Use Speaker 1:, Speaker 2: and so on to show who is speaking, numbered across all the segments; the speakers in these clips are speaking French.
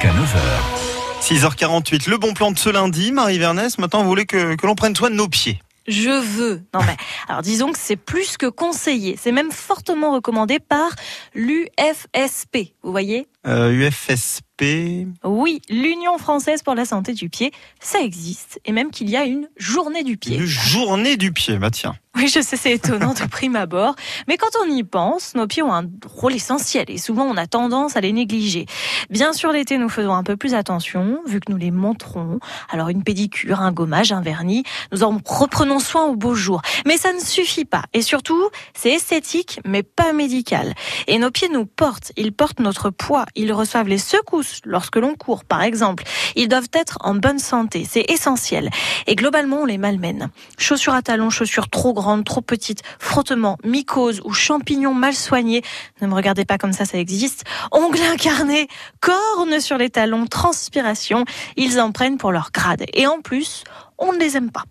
Speaker 1: jusqu'à 9h.
Speaker 2: 6h48, le bon plan de ce lundi, Marie Vernès. Maintenant, vous voulez que, que l'on prenne soin de nos pieds
Speaker 3: je veux. Non mais alors disons que c'est plus que conseillé, c'est même fortement recommandé par l'UFSP. Vous voyez?
Speaker 2: Euh, UFSP.
Speaker 3: Oui, l'Union française pour la santé du pied, ça existe et même qu'il y a une journée du pied.
Speaker 2: Une journée du pied, bah tiens.
Speaker 3: Oui, je sais, c'est étonnant de prime abord, mais quand on y pense, nos pieds ont un rôle essentiel et souvent on a tendance à les négliger. Bien sûr, l'été, nous faisons un peu plus attention, vu que nous les montrons. Alors une pédicure, un gommage, un vernis, nous en reprenons soin au beau jour. Mais ça ne suffit pas. Et surtout, c'est esthétique, mais pas médical. Et nos pieds nous portent, ils portent notre poids, ils reçoivent les secousses lorsque l'on court, par exemple. Ils doivent être en bonne santé, c'est essentiel. Et globalement, on les malmène. Chaussures à talons, chaussures trop grandes, trop petites, frottements, mycoses ou champignons mal soignés. Ne me regardez pas comme ça, ça existe. Ongles incarnés, cornes sur les talons, transpiration. Ils en prennent pour leur grade. Et en plus, on ne les aime pas.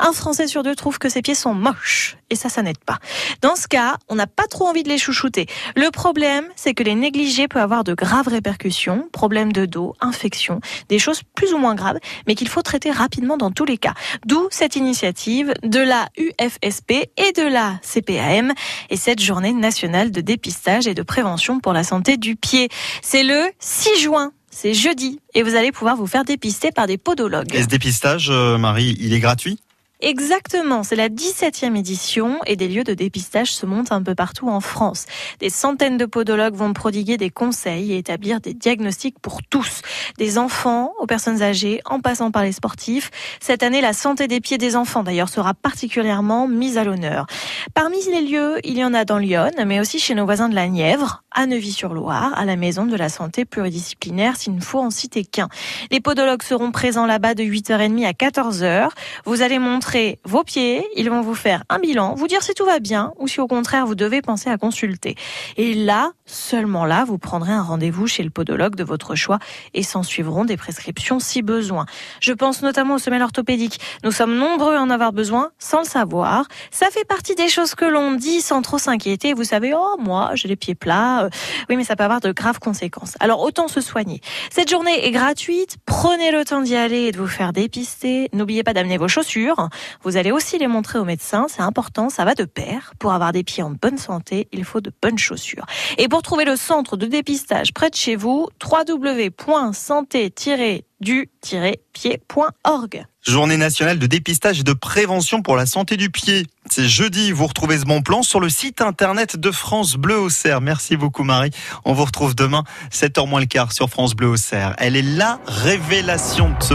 Speaker 3: Un Français sur deux trouve que ses pieds sont moches. Et ça, ça n'aide pas. Dans ce cas, on n'a pas trop envie de les chouchouter. Le problème, c'est que les négliger peut avoir de graves répercussions, problèmes de dos, infections, des choses plus ou moins graves, mais qu'il faut traiter rapidement dans tous les cas. D'où cette initiative de la UFSP et de la CPAM et cette journée nationale de dépistage et de prévention pour la santé du pied. C'est le 6 juin c'est jeudi et vous allez pouvoir vous faire dépister par des podologues.
Speaker 2: Et ce dépistage, euh, Marie, il est gratuit?
Speaker 3: Exactement, c'est la 17e édition et des lieux de dépistage se montent un peu partout en France. Des centaines de podologues vont prodiguer des conseils et établir des diagnostics pour tous, des enfants aux personnes âgées en passant par les sportifs. Cette année, la santé des pieds des enfants d'ailleurs sera particulièrement mise à l'honneur. Parmi les lieux, il y en a dans Lyon, mais aussi chez nos voisins de la Nièvre, à Neuvy-sur-Loire, à la maison de la santé pluridisciplinaire s'il ne faut en citer qu'un. Les podologues seront présents là-bas de 8h30 à 14h. Vous allez montrer vos pieds, ils vont vous faire un bilan, vous dire si tout va bien ou si au contraire vous devez penser à consulter. Et là, seulement là, vous prendrez un rendez-vous chez le podologue de votre choix et s'en suivront des prescriptions si besoin. Je pense notamment aux semelles orthopédiques. Nous sommes nombreux à en avoir besoin sans le savoir. Ça fait partie des choses que l'on dit sans trop s'inquiéter. Vous savez, oh moi, j'ai les pieds plats. Euh, oui, mais ça peut avoir de graves conséquences. Alors autant se soigner. Cette journée est gratuite. Prenez le temps d'y aller et de vous faire dépister. N'oubliez pas d'amener vos chaussures. Vous allez aussi les montrer au médecin, c'est important, ça va de pair. Pour avoir des pieds en bonne santé, il faut de bonnes chaussures. Et pour trouver le centre de dépistage près de chez vous, www.santé-du-pied.org.
Speaker 2: Journée nationale de dépistage et de prévention pour la santé du pied. C'est jeudi, vous retrouvez ce bon plan sur le site internet de France Bleu au Merci beaucoup Marie. On vous retrouve demain, 7h moins le quart sur France Bleu au Elle est la révélation de ce